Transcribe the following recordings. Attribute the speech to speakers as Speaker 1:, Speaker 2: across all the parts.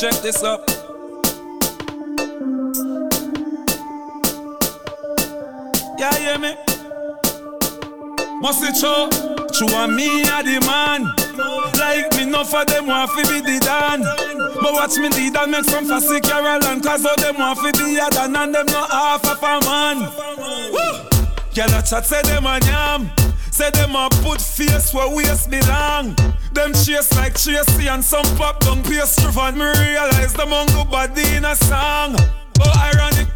Speaker 1: Check this up. Yeah, hear me? Must it show? True and me a the man. Like me, no for them want fi be the dan. But watch me lead and make some fussy Caroline Cause all them want fi be a dan and them not half a man. Woo! Girl a chat say them a yam. Say them a put face where waist belong. Them chase like Tracy and some pop down pastry and me realize them on go body in a song. Oh, ironic.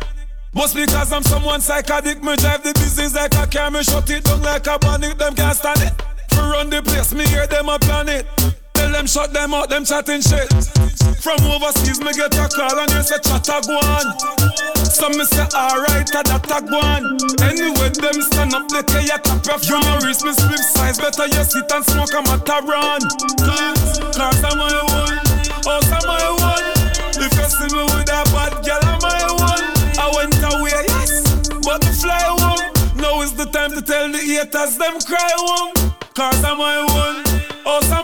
Speaker 1: Must because I'm someone psychotic. Me drive the business like a car, me shut it down like a bonnet. Them can't stand it. For run the place, me hear them a plan it. Tell them shut them out, them chatting shit. From overseas, me get a call and they say chatta go on. Some me say alright, a that a go on. Anyway, them stand up, they tell you cap your From your wrist, me slip size, better you sit and smoke a Mataran. Cause, cause I'm my one, oh, I'm my one. If you see me with a bad girl, I'm my one. I went away, yes, but to fly. Now is the time to tell the haters them cry home. Cause I'm my one, oh, I'm one.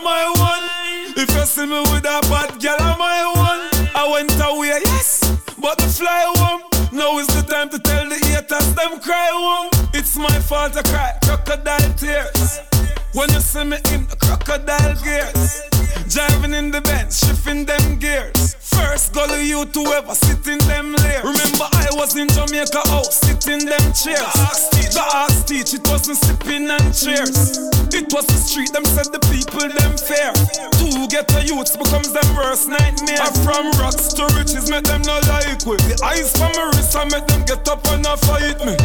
Speaker 1: You see me with a bad girl, I'm my one. I went away, yes, but to fly home. Now is the time to tell the haters them cry home. It's my fault I cry, crocodile tears. When you see me in the crocodile gears, driving in the bench, shifting them gears. First to you to ever sit in them layers. Remember I was in Jamaica house, sitting them chairs. The ass teach, it wasn't sipping and cheers. It was the street, them said the people them fair. Two ghetto youths becomes them worst nightmare. I'm from rocks to riches, make them no like we. The eyes from my wrist, I make them get up and a fight me.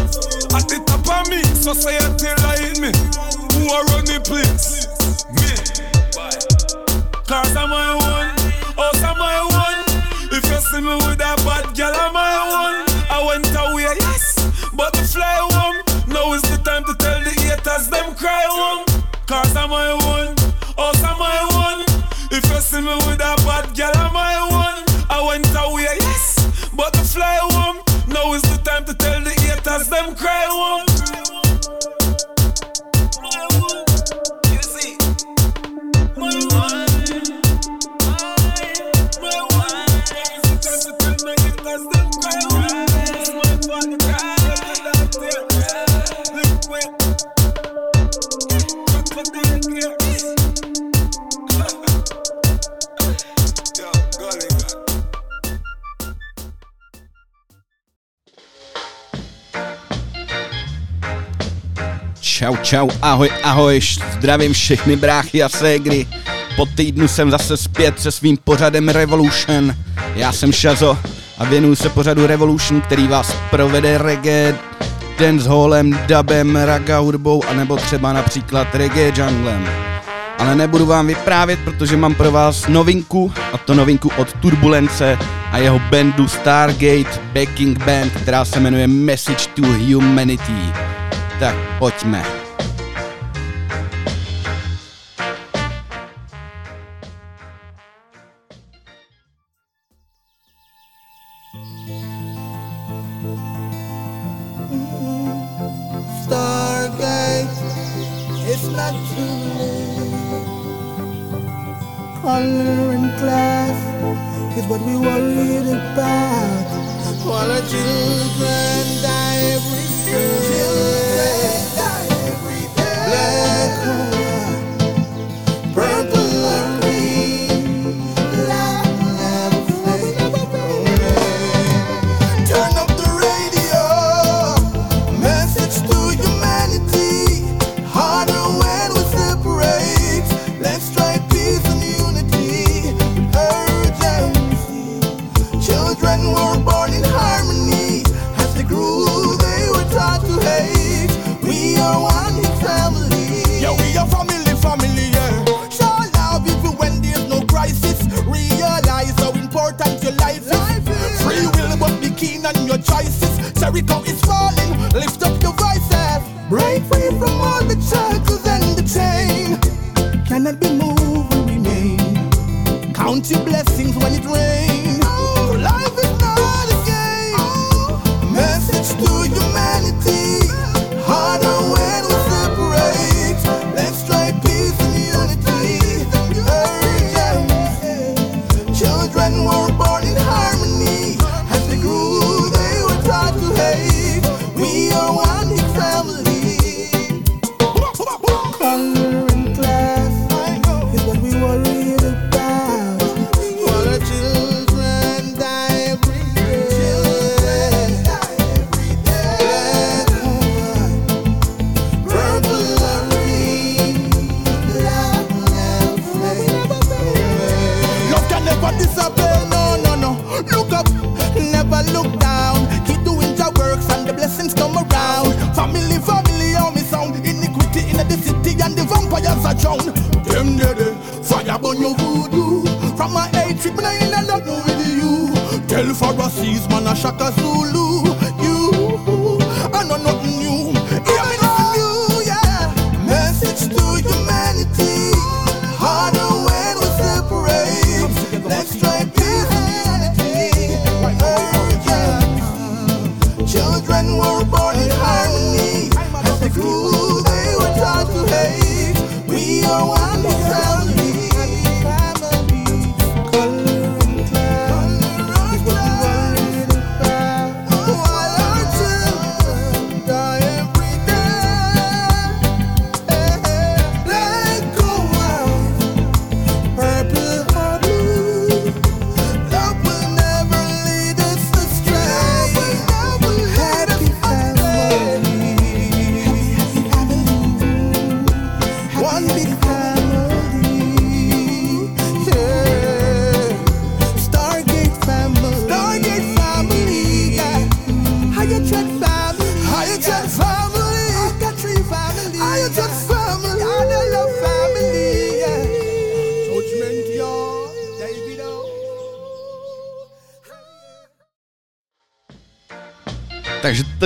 Speaker 1: At the top of me, society like me. Who are run the place? Me. Cause I'm my one, See me with a bad girl, I'm my one. I went away, yes, but to fly home. Now is the time to tell the haters them cry home. Cause I'm my one, oh, I'm my one. If you see me with a bad girl, I'm my one. I went away, yes, but to fly home. Now is the time to tell the haters them cry home.
Speaker 2: Čau, čau, ahoj, ahoj, zdravím všechny bráchy a ségry. Po týdnu jsem zase zpět se svým pořadem Revolution. Já jsem Shazo a věnuju se pořadu Revolution, který vás provede reggae, dancehallem, dubem, raga hudbou, anebo třeba například reggae junglem. Ale nebudu vám vyprávět, protože mám pro vás novinku, a to novinku od Turbulence a jeho bandu Stargate Backing Band, která se jmenuje Message to Humanity. Tak pojďme.
Speaker 3: Not too. Color and class is what we worried about. While our children die every day. For man, a shaka Zulu.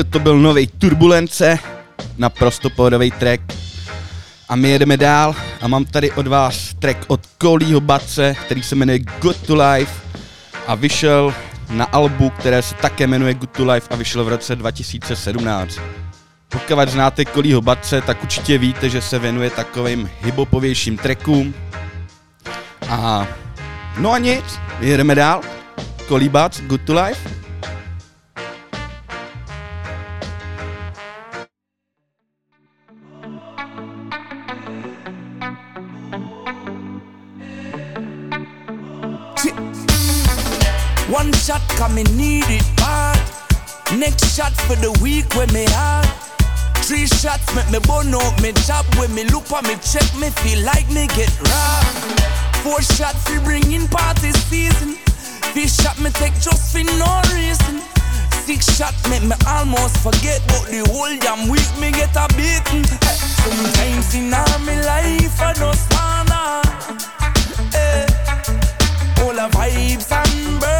Speaker 3: To,
Speaker 2: byl nový Turbulence, naprosto pohodový track. A my jedeme dál a mám tady od vás track od Kolího Bace, který se jmenuje Good to Life a vyšel na albu, které se také jmenuje Good to Life a vyšel v roce 2017. Pokud znáte Kolího Bace, tak určitě víte, že se věnuje takovým hibopovějším trackům. A no a nic, jedeme dál. Kolí Bac, Good to Life.
Speaker 4: Shot come me need it bad. Next shot for the week when me hard. Three shots make me burn out me job when me look on me check me feel like me get robbed. Four shots we bring in party season. Fish shot me take just for no reason. Six shot make me almost forget but the whole damn week me get a beating. Eh, Sometimes in all my life I wanna. Eh, all the vibes and burn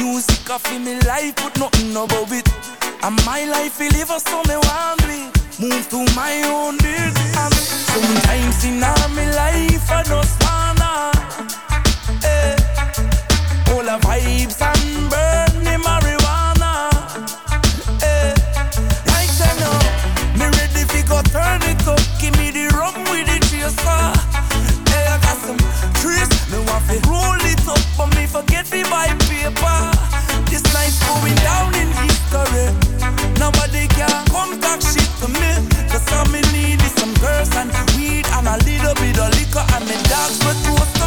Speaker 4: Music a fi me life, put nothing above it. And my life will live so me want it. Move to my own. And sometimes in my life I just wanna. Eh, all the vibes and burn liquor and me dogs were close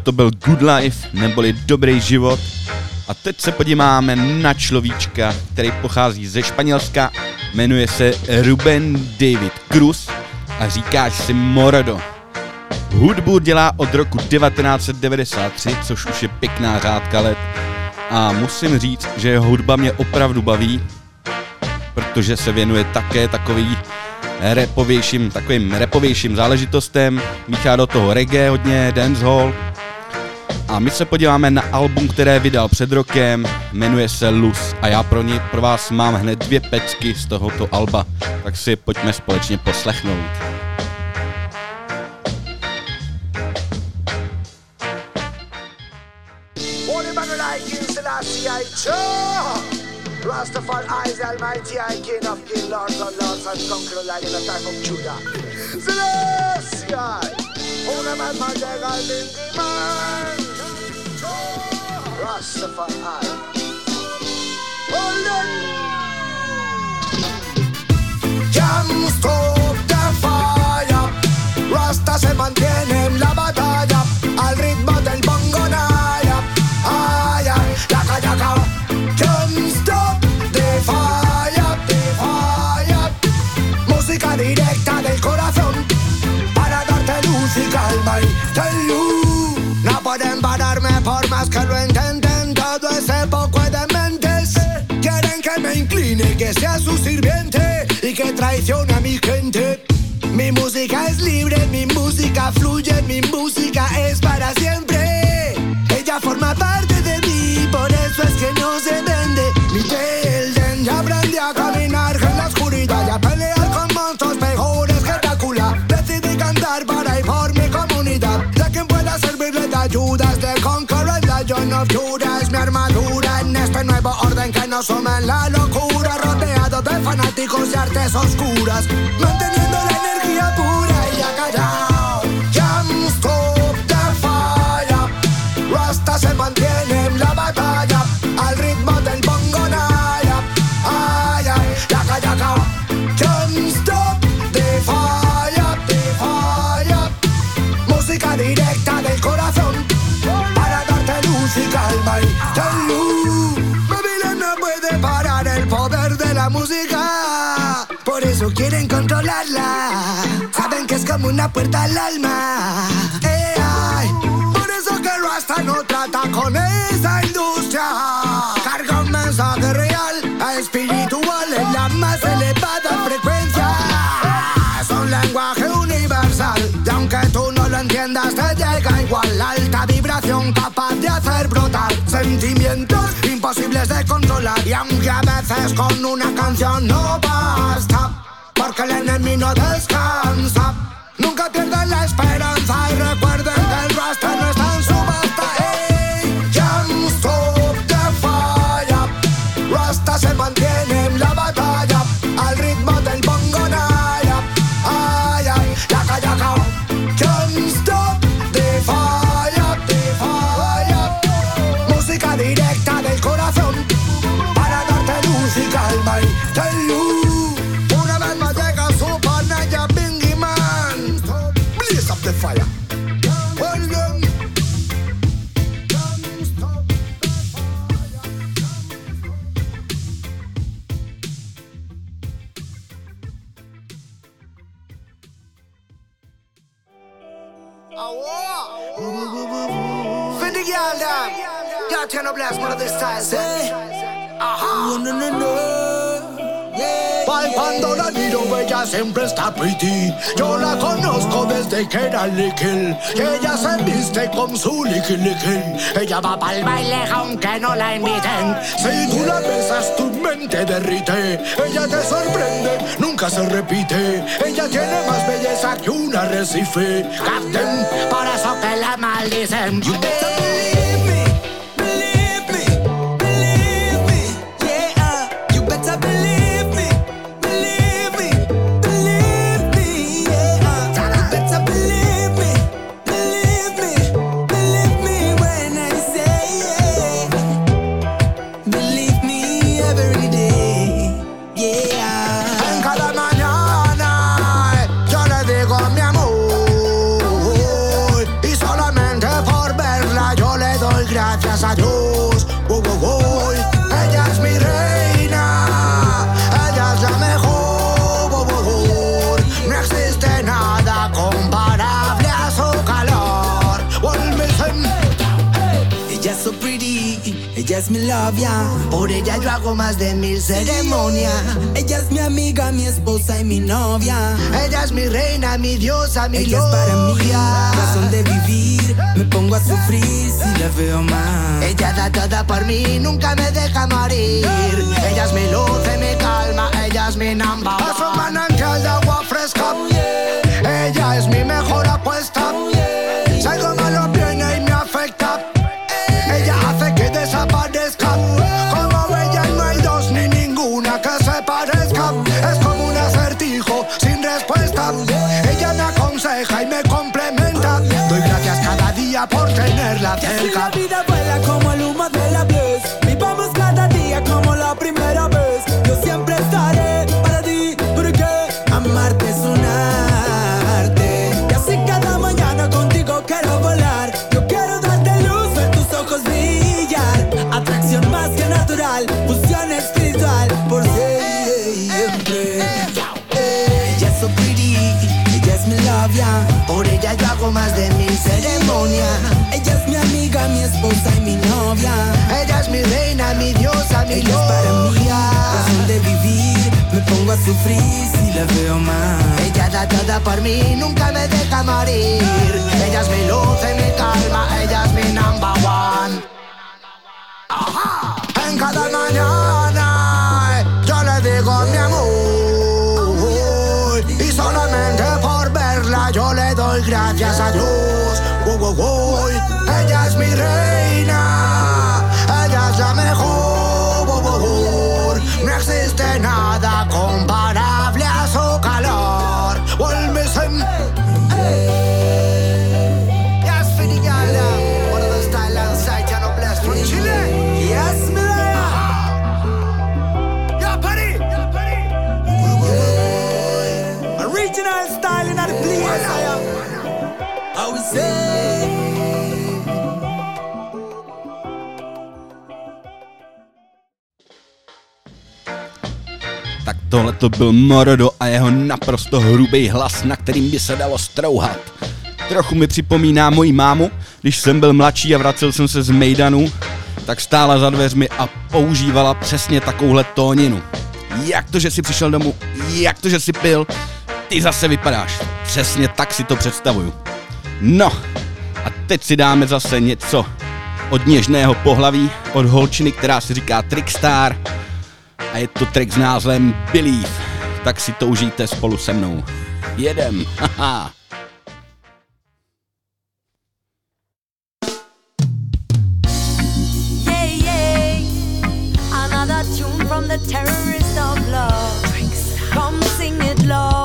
Speaker 2: Toto byl Good Life, neboli Dobrý život.
Speaker 5: A teď se podíváme na človíčka, který pochází ze Španělska, jmenuje se Ruben David Cruz a říkáš si Morado. Hudbu dělá od roku 1993, což už je pěkná řádka let a musím říct, že jeho hudba mě opravdu baví, protože se věnuje také takový repovějším, takovým repovějším záležitostem, míchá do toho reggae hodně, dancehall, a my se podíváme na album, které vydal před rokem, jmenuje se Luz a já pro ní pro vás mám hned dvě pecky z tohoto alba, tak si pojďme společně poslechnout. Rastafari eyes, Almighty, I King of King, Lords and man. Rastafari. Hold on. Stop the fire. Rasta se mantiene en la batalla al ritmo del bongo naya. Ay, ay, yaca, yaca. Fire, the fire. Música directa del corazón para darte luz y calma y tell you. No pueden pararme por más que lo que sea su sirviente Y que traicione a mi gente. Mi música es libre, mi música fluye Mi música es para siempre. Ella forma parte de mí Por eso es que no se vende. Mi Telden ya aprendí a caminar en la oscuridad Y a pelear con monstruos mejores que Decidí cantar para y por mi comunidad. De quien pueda servirle de ayudas De conqueror Lion of Judah Es mi armadura en este nuevo suma en la locura Rodeado de fanáticos y artes oscuras Manteniendo la energía pura y acallado Saben que es como una puerta al alma. Eh. Por eso que Rasta no trata con esa industria. Carga un mensaje real, espiritual En la más elevada frecuencia. Es un lenguaje universal Y aunque tú no lo entiendas te llega igual. Alta vibración capaz de hacer brotar Sentimientos imposibles de controlar. Y aunque a veces con una canción no basta Porque el enemigo no descansa
Speaker 6: y'all turn up last one of time, say. Ajá. No, no, no,
Speaker 7: Palpando la nido, ella siempre está pretty. Yo la conozco desde que era little. Y ella se viste con su liqui liqui. Ella va pa'l baile aunque no la inviten. Si tú la besas, tu mente derrite. Ella te sorprende, nunca se repite. Ella tiene más belleza que un arrecife. Captain,
Speaker 6: Por eso que la maldicen. You better
Speaker 7: Por
Speaker 5: ella yo hago más de mil ceremonias.
Speaker 6: Ella es mi amiga, mi esposa y mi novia.
Speaker 5: Ella es mi reina, mi diosa, mi
Speaker 6: Ella es para mí razón de vivir. Me pongo a sufrir si la veo mal.
Speaker 5: Ella da toda por mí, nunca me deja morir. Ella es mi luz y mi calma, ella es mi number. Es un manantial de agua fresca. Ella es mi mejor apuesta. por tenerla cerca.
Speaker 6: La vida
Speaker 5: hago más de mil ceremonias.
Speaker 6: Ella es mi amiga, mi esposa y mi novia.
Speaker 5: Ella es mi reina, mi diosa, mi
Speaker 6: Ella es para mí razón de vivir. Me pongo a sufrir si la veo mal.
Speaker 5: Ella da toda por mí, nunca me deja morir. Ella es mi luz y mi calma, ella es mi number one. Ajá. En cada
Speaker 2: to byl Morodo a jeho naprosto hrubý hlas, na kterým by se dalo strouhat. Trochu mi připomíná moji mámu, když jsem byl mladší a vracel jsem se z Mejdanu, tak stála za dveřmi a používala přesně takovouhle tóninu. Jak to, že jsi přišel domů? Jak to, že jsi pil? Ty zase vypadáš. Přesně tak si to představuju. No, a teď si dáme zase něco od něžného pohlaví, od holčiny, která si říká Trickstar a je to track s názvem Believe, tak si to užijte spolu se mnou. Jedem, haha.
Speaker 8: Yeah, yeah. Another tune from the terrorist of love. Come sing it low.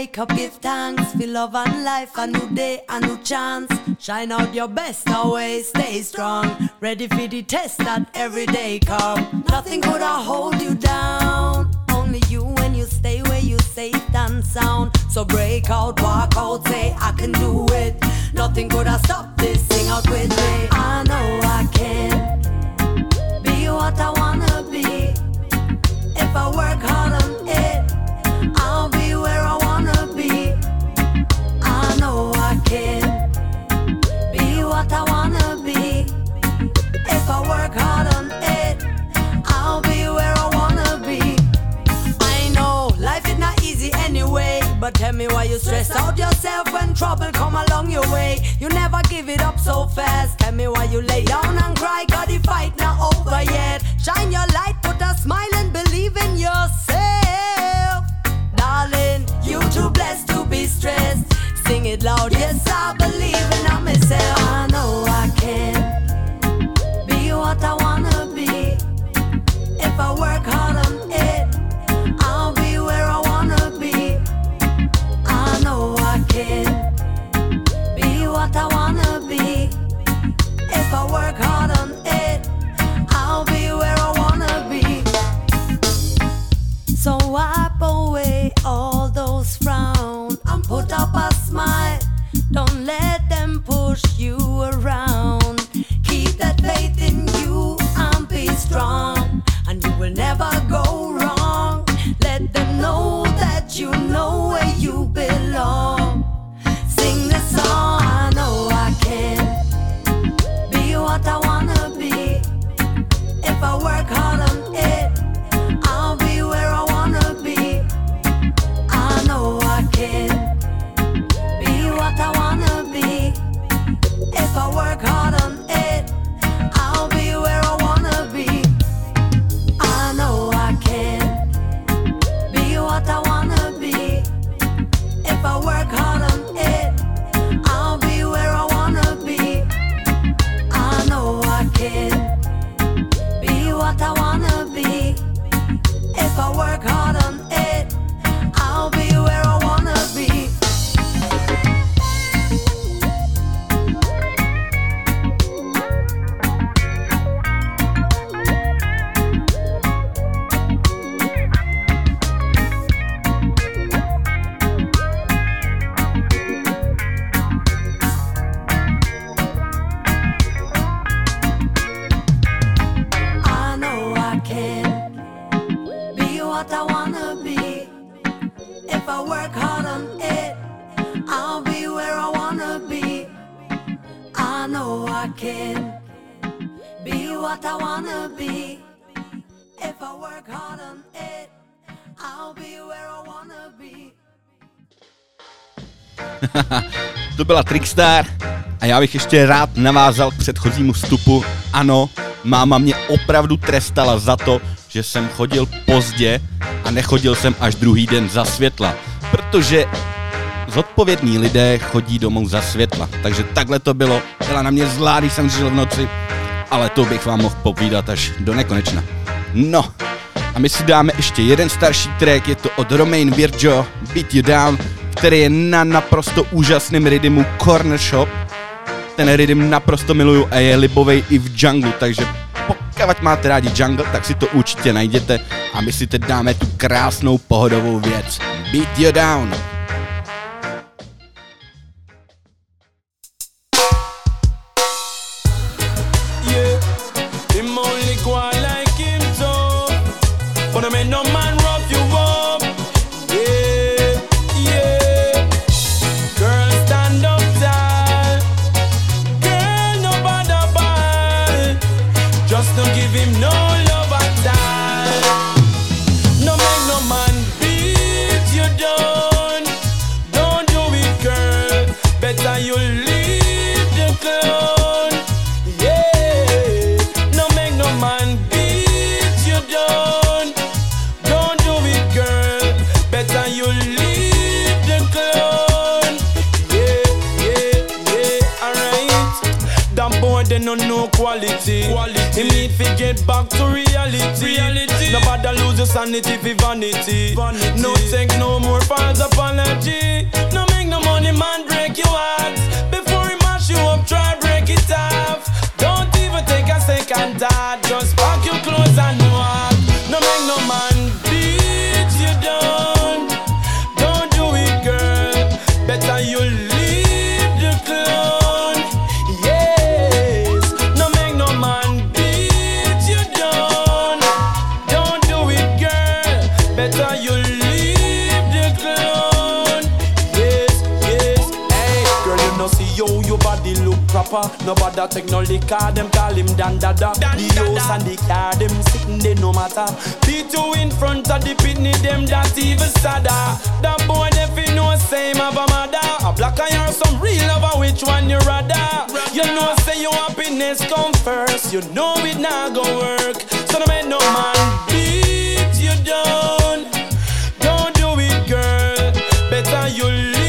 Speaker 8: Wake up, give thanks. Feel love and life, a new day, a new chance. Shine out your best, always stay strong. Ready for the test that every day come. Nothing could hold you down. Only you when you stay where you safe and sound. So break out, walk out, say I can do it. Nothing could have stopped this. Sing out with me. I know I can be what I wanna be. If I work hard stress out yourself when trouble come along your way. You never give it up so fast. Tell me why you lay down and cry, cause the fight not over yet. Shine your light, put a smile and believe in yourself. Darling, you too blessed to be stressed. Sing it loud, yes, I believe in myself. I know I can
Speaker 2: byla Trickstar a já bych ještě rád navázal k předchozímu vstupu. Ano, máma mě opravdu trestala za to, že jsem chodil pozdě a nechodil jsem až druhý den za světla, protože zodpovědní lidé chodí domů za světla. Takže takhle to bylo. Byla na mě zlá, když jsem žil v noci, ale to bych vám mohl povídat až do nekonečna. No, a my si dáme ještě jeden starší track, je to od Romain Virgio, Beat You Down, který je na naprosto úžasném rytmu Corner Shop. Ten rytm naprosto miluju a je libovej i v jungle, takže pokud máte rádi jungle, tak si to určitě najděte a my si teď dáme tu krásnou pohodovou věc. Beat You Down.
Speaker 9: Get back to reality. reality. Nobody lose your sanity for vanity. vanity. No take no more false apology. No make no money, man, break your heart. Before he mash you up, try break it off. Don't even take a second thought. Proper. Nobody take no liquor, them call him Dan Dada. The house and the car, them sitting there no matter. Be two in front of the pitney, them that even sadder. That boy, if you know, same of a mother. A black eye or some real lover, which one you rather? You know, say your happiness come first. You know it not go work. So no make no man beat you down. Don't do it, girl. Better you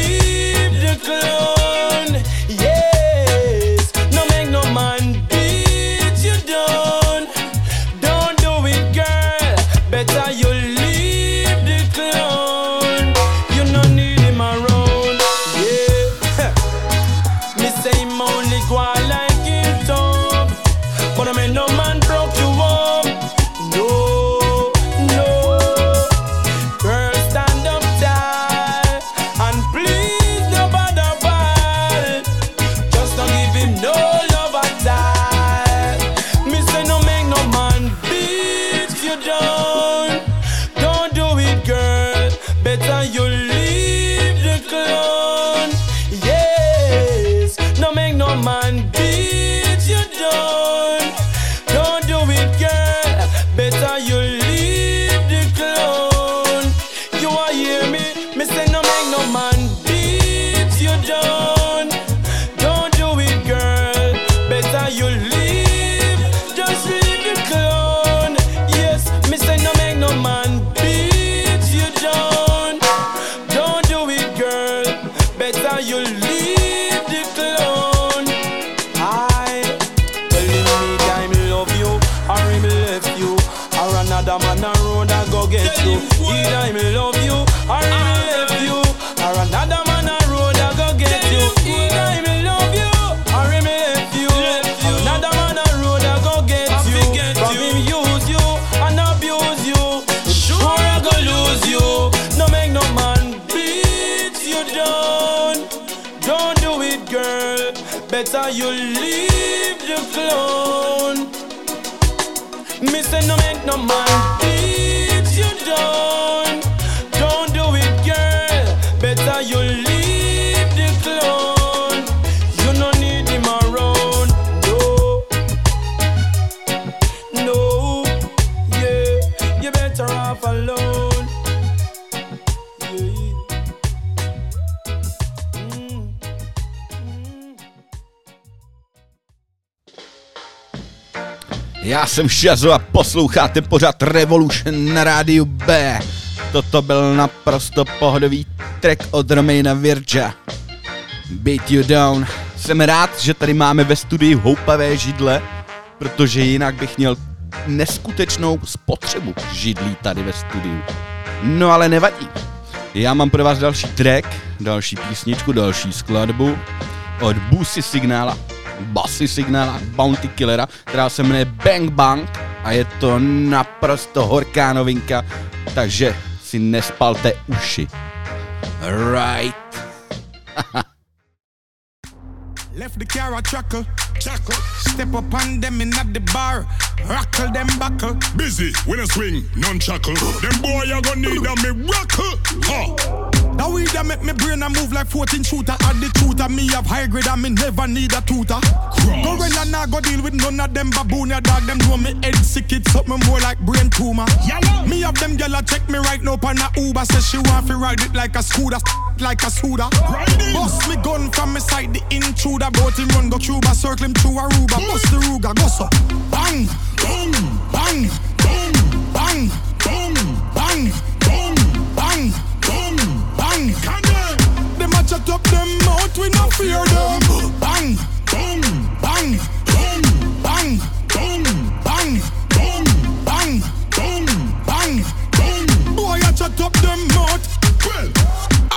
Speaker 2: Já jsem Šazo a posloucháte pořád Revolution na rádiu B. Toto byl naprosto pohodový track od Romaina Virja. Beat You Down. Jsem rád, že tady máme ve studiu houpavé židle, protože jinak bych měl neskutečnou spotřebu židlí tady ve studiu. No ale nevadí. Já mám pro vás další track, další písničku, další skladbu od Busy Signála, Basy Signála, Bounty Killera, která se jmenuje Bang Bang a je to naprosto horká novinka, takže si nespalte uši. Right.
Speaker 10: Left the car a chuckle, chuckle. Step up on them in at the bar, rockle them buckle.
Speaker 11: Busy, when I swing, none chuckle. Them boy you gonna need a miracle. Ha.
Speaker 10: That weed that make me brain a move like 14 shooter. Add the tutor, me have high grade and me never need a tutor. Go Gorilla nah go deal with none of them baboon. Ya dog them know me head sick, it's something more like brain tumor.
Speaker 11: Yellow.
Speaker 10: Me have them gyal check me right now on a Uber. Say she want to ride it like a scooter, like a scooter. Bust me gun from me side, the intruder. Boat him run go Cuba, circle him through Aruba. Bust the Ruga, go so. Bang, bang,
Speaker 11: boom,
Speaker 10: bang, bang, bang,
Speaker 11: boom.
Speaker 10: Bang.
Speaker 11: Cannon.
Speaker 10: Them a up them mouth, we no fear them. Bang,
Speaker 11: boom,
Speaker 10: bang,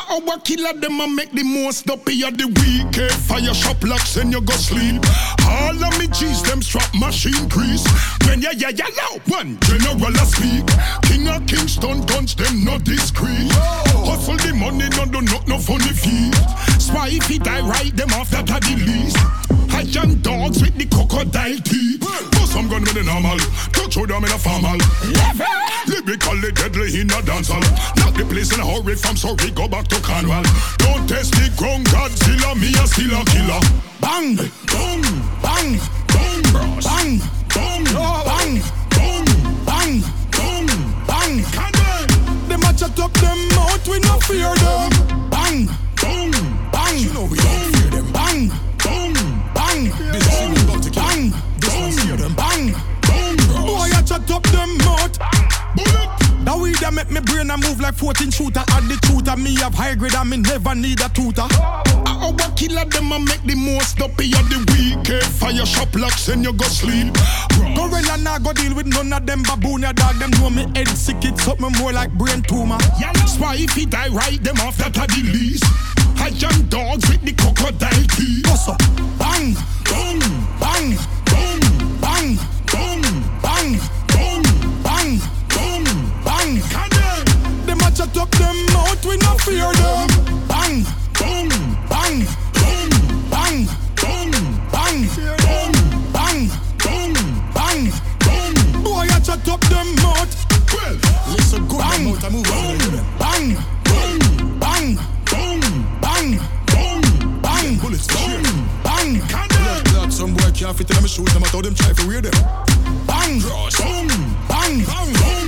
Speaker 11: our killer them a make the most up of the week. Eh, Fire shop locks and you go sleep. All of me G's them strap machine crease. When ya ya ya loud one general a speak. King of Kingston guns them not discreet. Hustle the money no do not no funny feet. Spy if it I ride them off that are the least. I young dogs with the crocodile teeth. Bust some gun with the normal. Touch with them in a formal. Lyrically deadly in a dancehall. Knock the place in a hurry from sorry, go back to Cornwall. Don't test the ground, Godzilla, me a still a killer.
Speaker 10: Bang,
Speaker 11: Boom,
Speaker 10: bang,
Speaker 11: boom,
Speaker 10: bang,
Speaker 11: Boom,
Speaker 10: bang,
Speaker 11: boom,
Speaker 10: bang,
Speaker 11: boom.
Speaker 10: bang. Them a chat up them mouth, we no fear them. Bang,
Speaker 11: Boom,
Speaker 10: bang.
Speaker 11: you know we don't
Speaker 10: weed that make me brain a move like 14 shooter. Add the tutor, me have high grade and me never need a tutor.
Speaker 11: Our killer them a make the most up of the week. Fire shop locks and you go sleep.
Speaker 10: Gorilla nah go deal with none of them baboon. Ya dog them know me head sick, it's something more like brain tumor.
Speaker 11: Spy if it die ride them off that are the least. I young dogs with the crocodile teeth.
Speaker 10: Up, bang, bang,
Speaker 11: boom,
Speaker 10: bang,
Speaker 11: boom,
Speaker 10: bang, bang,
Speaker 11: boom.
Speaker 10: Bang.
Speaker 11: Cannon.
Speaker 10: Them a chat up them mouth, we no fear them. Bang,
Speaker 11: Boom,
Speaker 10: bang,
Speaker 11: boom,
Speaker 10: bang,
Speaker 11: boom,
Speaker 10: bang,
Speaker 11: boom,
Speaker 10: bang,
Speaker 11: boom,
Speaker 10: bang.
Speaker 11: boom.
Speaker 10: Boy, a chat up them mouth.
Speaker 11: Well,
Speaker 10: Listen good,
Speaker 11: Bang.
Speaker 10: mouth a move on. Bang,
Speaker 11: boom,
Speaker 10: bang,
Speaker 11: boom,
Speaker 10: bang,
Speaker 11: boom.
Speaker 10: bang,
Speaker 11: Bullets sure.
Speaker 10: bang. Blood, some boy can't fit in my shoes, them I told them try for wear them. Bang,
Speaker 11: Cross. Boom,
Speaker 10: bang,
Speaker 11: bang, boom,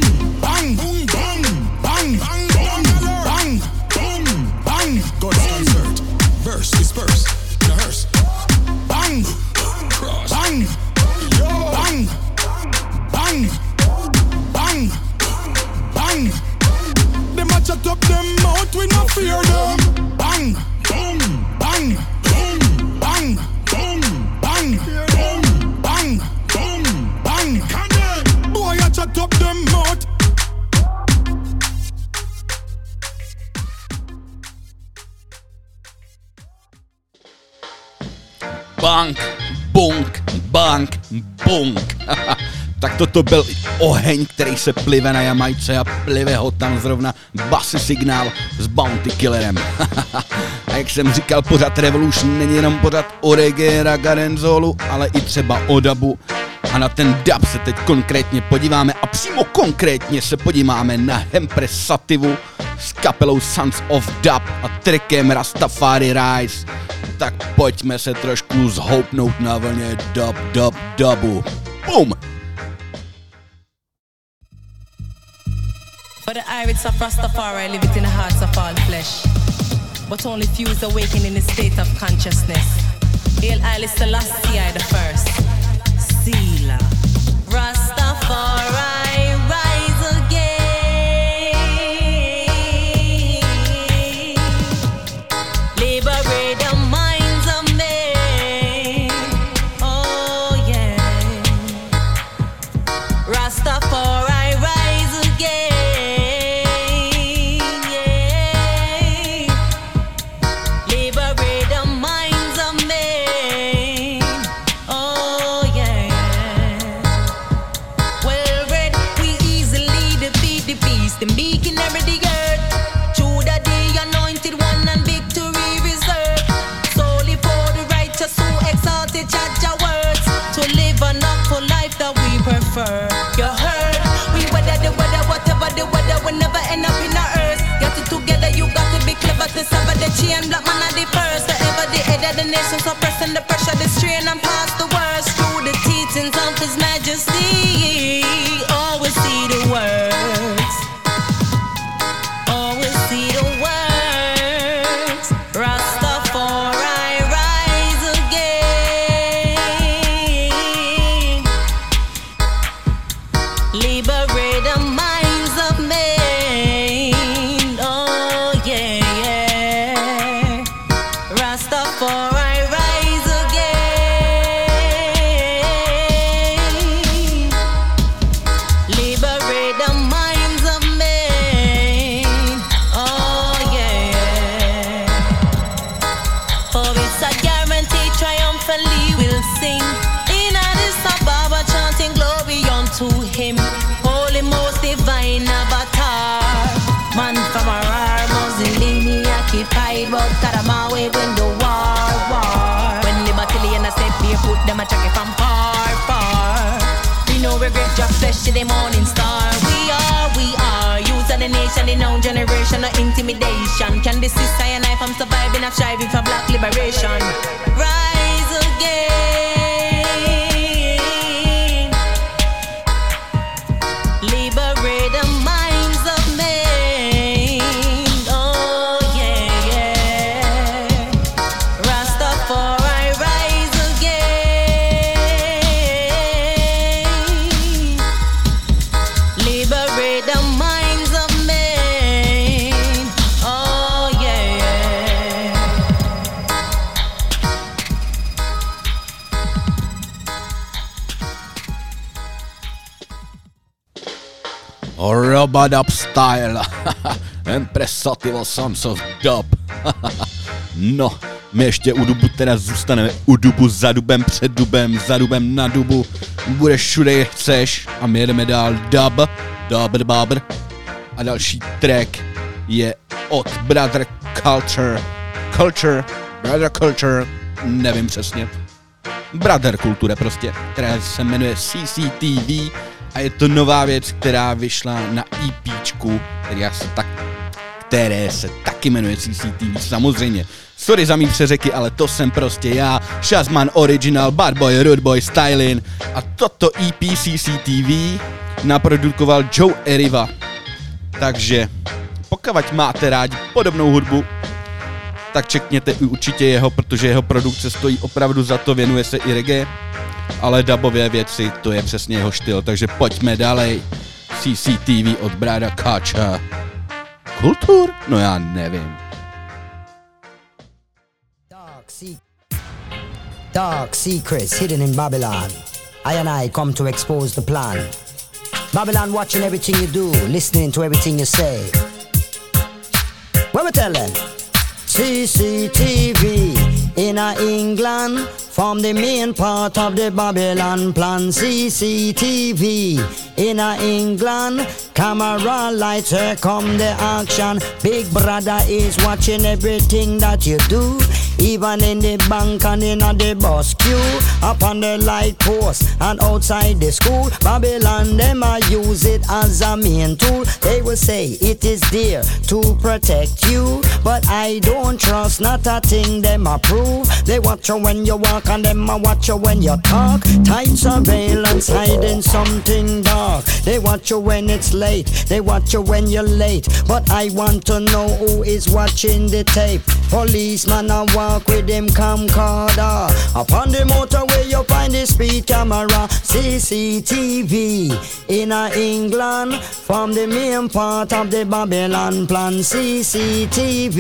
Speaker 2: toto byl oheň, který se plive na Jamajce a plive ho tam zrovna basy signál s Bounty Killerem. a jak jsem říkal, pořad Revolution není jenom pořad o reggae, raga, danceholu, ale i třeba o dabu. A na ten dub se teď konkrétně podíváme a přímo konkrétně se podíváme na Hempres Sativu s kapelou Sons of Dub a trackem Rastafari Rise. Tak pojďme se trošku zhoupnout na vlně dub, dub, dubu. Boom!
Speaker 12: For the Irish of Rastafari live it in the hearts of all flesh. But only few is awakened in a state of consciousness. Hail Haile Selassie I the first. Sealer. Nation suppressing the pressure, the strain, and pass the words through the teachings of His Majesty. The morning star. We are, we are. Youth of the nation, the known generation, no intimidation. Can this is I and I from surviving and striving for black liberation?
Speaker 2: Robadub style. Impressativo Sons of Dub. no, my ještě u dubu teda zůstaneme u dubu za dubem, před dubem, za dubem, na dubu. Budeš všude, je chceš a my jedeme dál. Dub, dub, dub. A další track je od Brother Culture. Culture, Brother Culture, nevím přesně. Brother Kulture prostě, která se jmenuje CCTV a je to nová věc, která vyšla na EPčku, která se tak, které se taky jmenuje CCTV, samozřejmě. Sorry za mý přeřeky, ale to jsem prostě já, Shazman Original, Bad Boy, Rude Boy, Stylin a toto EP CCTV naprodukoval Joe Eriva. Takže pokud máte rádi podobnou hudbu, tak čekněte i určitě jeho, protože jeho produkce stojí opravdu za to, věnuje se i reggae, ale dubové věci, to je přesně jeho styl, takže pojďme dalej. CCTV od Brada Kača. Kultur? No já nevím.
Speaker 13: Dark, se- Dark secrets hidden in Babylon. I and I come to expose the plan. Babylon watching everything you do, listening to everything you say. What we tell them? CCTV in England from the main part of the Babylon plan. CCTV in England, camera lights, here come the action. Big brother is watching everything that you do. Even in the bank and in the bus queue, up on the light post and outside the school, Babylon them a use it as a main tool. They will say it is there to protect you, but I don't trust not a thing them approve. They watch you when you walk and them a watch you when you talk. Tight surveillance hiding something dark. They watch you when it's late. They watch you when you're late. But I want to know who is watching the tape. Policeman a walk with him camcorder. Upon the motorway you find the speed camera. CCTV in England from the main part of the Babylon plan. CCTV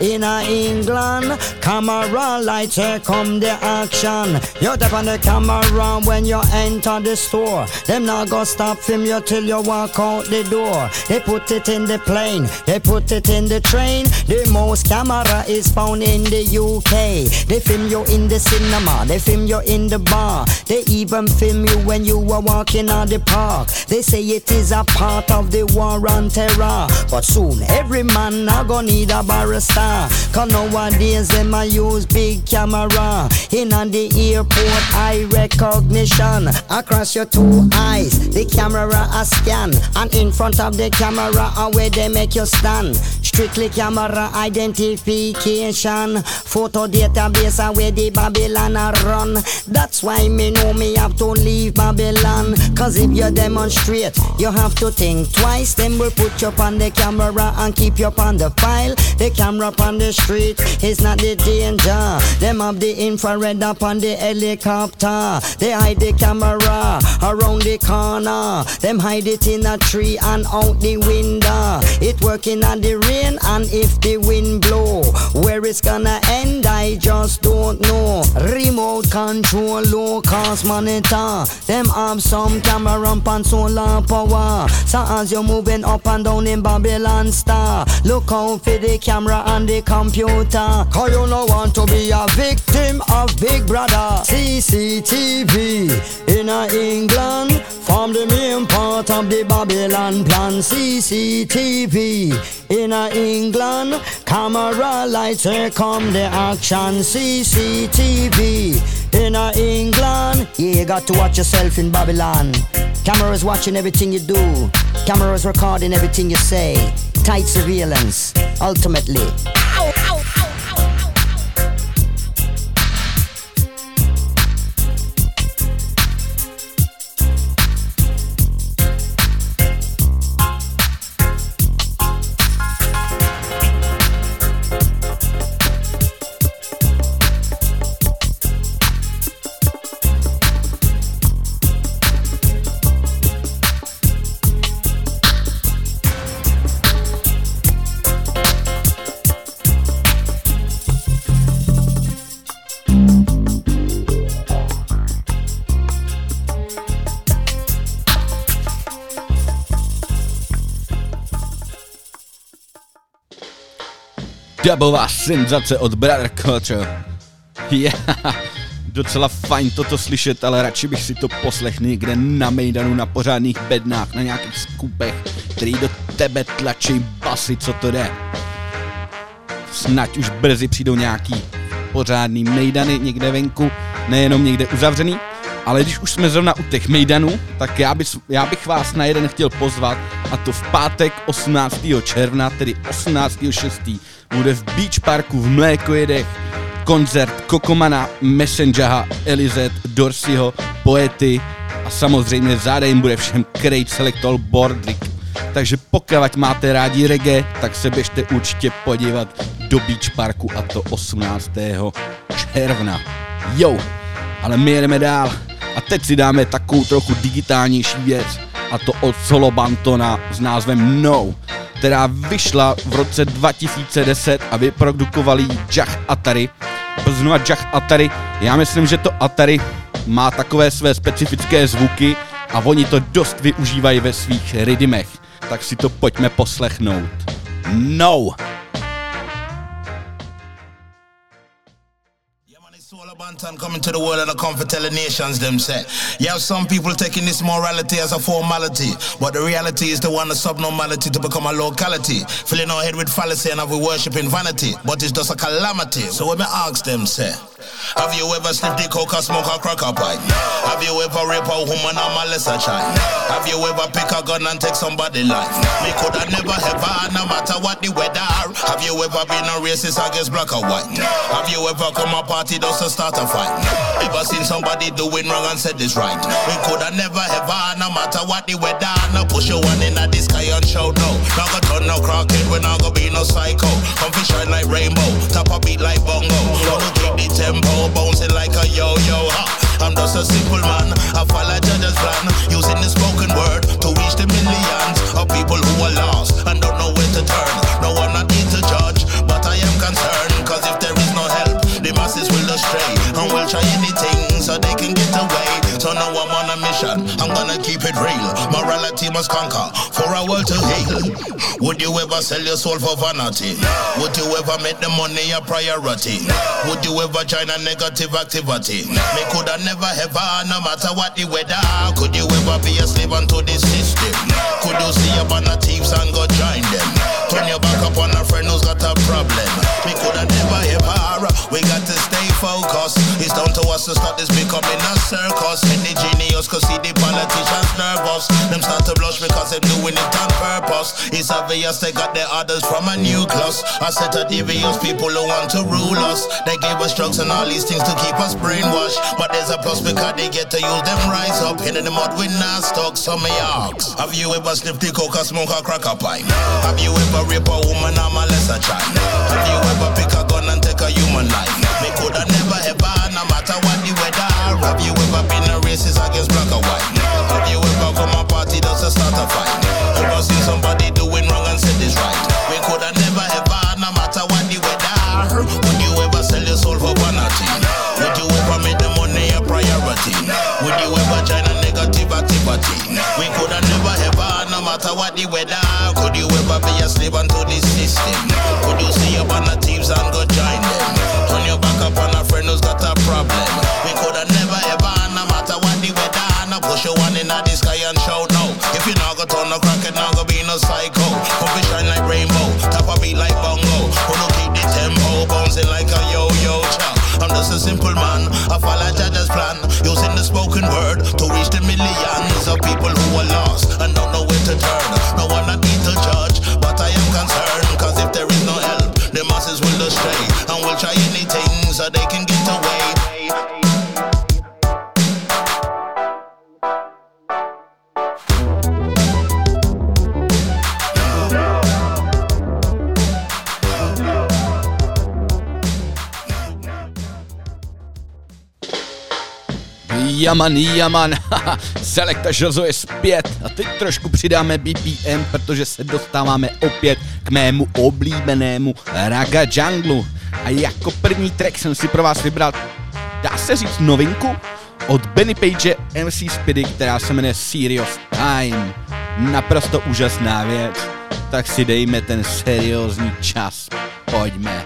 Speaker 13: in England. Camera lights here come the action. You tap on the camera when you enter the store. Them not go stop film you till you walk out the door. They put it in the plane, they put it in the train. The most camera is found in the UK. They film you in the cinema, they film you in the bar. They even film you when you are walking on the park. They say it is a part of the war on terror. But soon every man now gonna need a barrister. Cause nowadays them a use big camera. In on the airport eye recognition. Across your two eyes, the camera a scan. And in front of the camera where they make you stand. strictly camera identification. Photo database where the Babylon a run. That's why me know me have to leave Babylon. Cause if you demonstrate, you have to think twice. Then we'll put you up on the camera and keep you on the file. The camera on the street is not the danger. Them have the infrared up on the helicopter. They hide the camera around the corner. Them hide it in a tree and out the window. It working on the rain and if the wind blow, where it's gonna end, I just don't know. Remote control, low cost monitor. Them have some camera and solar power. So as you're moving up and down in Babylon Star, look out for the camera and the computer. Cause you don't want to be a victim of Big Brother. CCTV in England, from the main part of the Babylon plan. CCTV in England, camera lights, here come the action. CCTV in England, yeah, you got to watch yourself in Babylon. Cameras watching everything you do. Cameras recording everything you say. Tight surveillance, ultimately. Ow, ow.
Speaker 2: Dubová senzace od Brother Culture. Yeah, docela fajn toto slyšet, ale radši bych si to poslechl někde na Mejdanu, na pořádných bednách, na nějakých skupech, který do tebe tlačí basy, co to jde. Snad už brzy přijdou nějaký pořádný Mejdany někde venku, nejenom někde uzavřený, ale když už jsme zrovna u těch Mejdanů, tak já, bys, já bych vás na jeden chtěl pozvat, a to v pátek 18. června, tedy 18.6 bude v Beach Parku v Mlékojedech koncert Kokomana, Messengera, Elizet, Dorsiho, Poety a samozřejmě záda jim bude všem Crate Selector Bordrick. Takže pokud máte rádi reggae, tak se běžte určitě podívat do Beach Parku a to 18. června. Jo, ale my jedeme dál a teď si dáme takovou trochu digitálnější věc a to od Solo Bantona s názvem No která vyšla v roce 2010 a vyprodukovali Jah Atari. Znova Jah Atari, já myslím, že to Atari má takové své specifické zvuky a oni to dost využívají ve svých rydimech. Tak si to pojďme poslechnout. No!
Speaker 14: Banton coming to the world and I come for telling nations them say. You have some people taking this morality as a formality, but the reality is the one of subnormality to become a locality. Filling our head with fallacy and have we worshiping vanity, but it's just a calamity. So when me ask them say. Have you ever sniffed the coke or smoke a cracker pipe? No. Have you ever rape a woman or molest a child? Have you ever pick a gun and take somebody life? No. Me coulda never ever, no matter what the weather. Have you ever been a racist against black or white? No. Have you ever come a party just to start a fight? Ever seen somebody doing wrong and said this right? We coulda never ever, no matter what the weather. No push your one in the sky and show no. Not go turn no crackhead, we not go be no psycho. Come shine like rainbow, top a beat like bongo. Don't keep the tempo bouncing like a yo-yo. I'm just a simple man, I follow judge's plan, using the spoken word to reach the millions of people who are lost and don't know where to turn. It real. Morality must conquer for our world to heal. Would you ever sell your soul for vanity? Would you ever make the money a priority? Would you ever join a negative activity? Me coulda never ever, no matter what the weather. Could you ever be a slave unto the system? Could you see a band of thieves and go join them? Turn your back up on a friend who's got a problem. Me coulda never ever. We got to stay focused. It's down to us to stop this becoming a circus. Genie devious, cause see the politicians nervous. Them start to blush because they're doing it on purpose. It's obvious they got their orders from a nucleus. A set of devious people who want to rule us. They gave us drugs and all these things to keep us brainwashed. But there's a plus because they get to use them rise up. in the mud with not stuck, some yaks. Have you ever sniffed the or smoke a crack a pipe? Have you ever rape a woman or molest a child? Have you ever pick a gun and take a human life? Have you ever been a racist against black or white? Have you ever come a party just to start a fight? Ever seen somebody doing wrong and said it's right? We coulda never ever, no matter what the weather. Would you ever sell your soul for vanity? Would you ever make the money a priority? Would you ever join a negative activity? We coulda never ever, no matter what the weather. Could you ever be a slave unto this system? Could you see up on the thieves and go join them? Turn your back up on a friend who's got a problem. We coulda never Your one in the
Speaker 15: Jaman, jaman, Žozo je zpět a teď trošku přidáme BPM, protože se dostáváme opět k mému oblíbenému Raga Junglu. A jako první track jsem si pro vás vybral, dá se říct novinku, od Benny Page MC Speedy, která se jmenuje Serious Time. Naprosto úžasná věc, tak si dejme ten seriózní čas. Pojďme.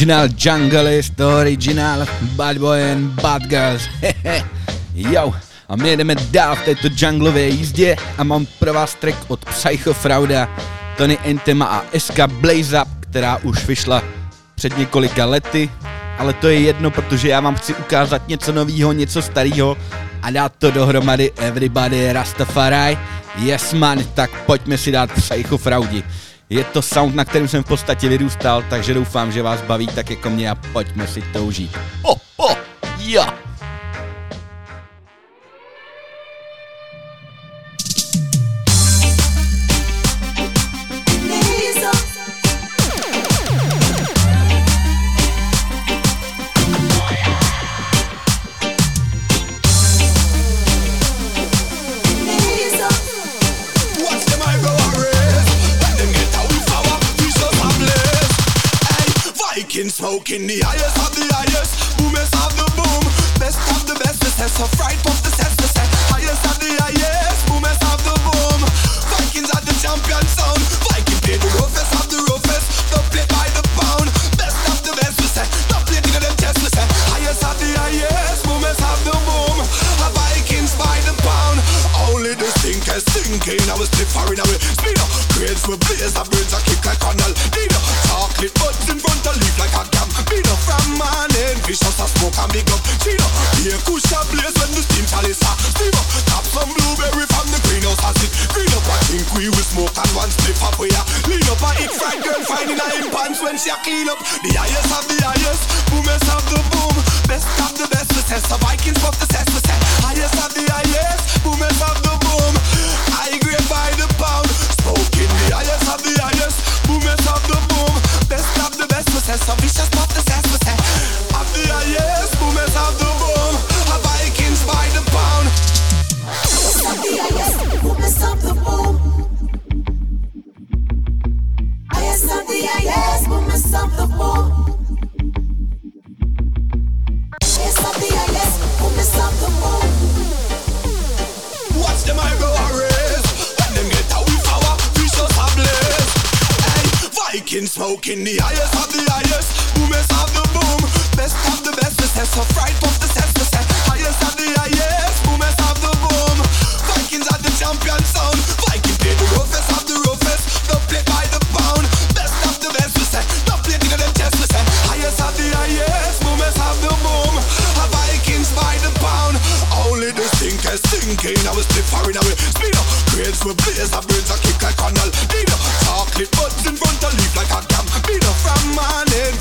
Speaker 2: Original junglist, original bad boy and bad girls. jo, a my jdeme dál v této junglové jízdě a mám pro vás track od Psycho Frauda, Tony Entema a SK Blaze Up, která už vyšla před několika lety, ale to je jedno, protože já vám chci ukázat něco nového, něco starého a dát to dohromady Everybody Rastafari. Yes man, tak pojďme si dát Psycho Fraudi. Je to sound, na kterém jsem v podstatě vyrůstal, takže doufám, že vás baví tak jako mě a pojďme si to užít. Oh, oh, ja.
Speaker 4: Smoking the highest of the highest. Boomers of the boom. Best of the best. The sense of fright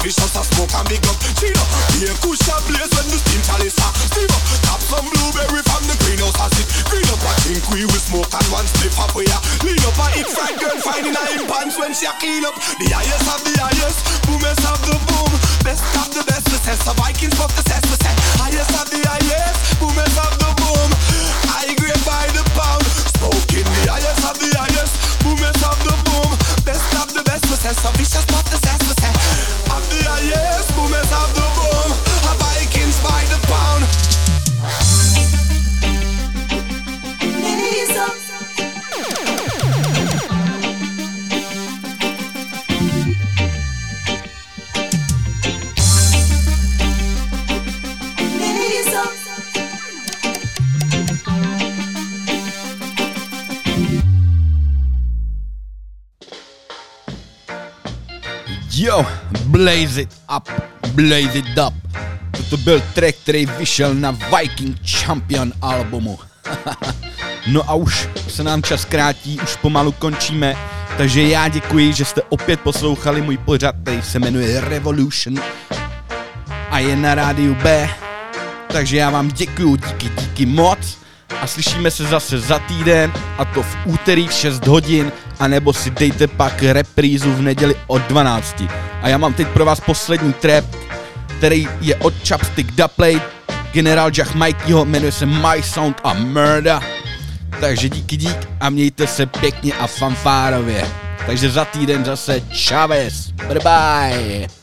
Speaker 4: vicious a smoke and big up. Up, here kush a blaze when the steam chalice are Steam up, tap some blueberry from the greenhouse as it Green up, I think we will smoke and one up we are Lean up, I eat fried girl finding her in pants when she a clean up. The highest of the highest, boomers of the boom. Best of the best, the say, so Vikings fuck the
Speaker 2: blaze it up, blaze it up. Toto byl track, který vyšel na Viking Champion albumu. no a už se nám čas krátí, už pomalu končíme, takže já děkuji, že jste opět poslouchali můj pořad, který se jmenuje Revolution a je na rádiu B. Takže já vám děkuju, díky, díky moc a slyšíme se zase za týden a to v úterý v 6 hodin a nebo si dejte pak reprízu v neděli od 12. A já mám teď pro vás poslední trap, který je od Chapstick Duplay, General Jack Mikeyho, jmenuje se My Sound a Murder. Takže díky dík a mějte se pěkně a fanfárově. Takže za týden zase Chavez. Bye bye.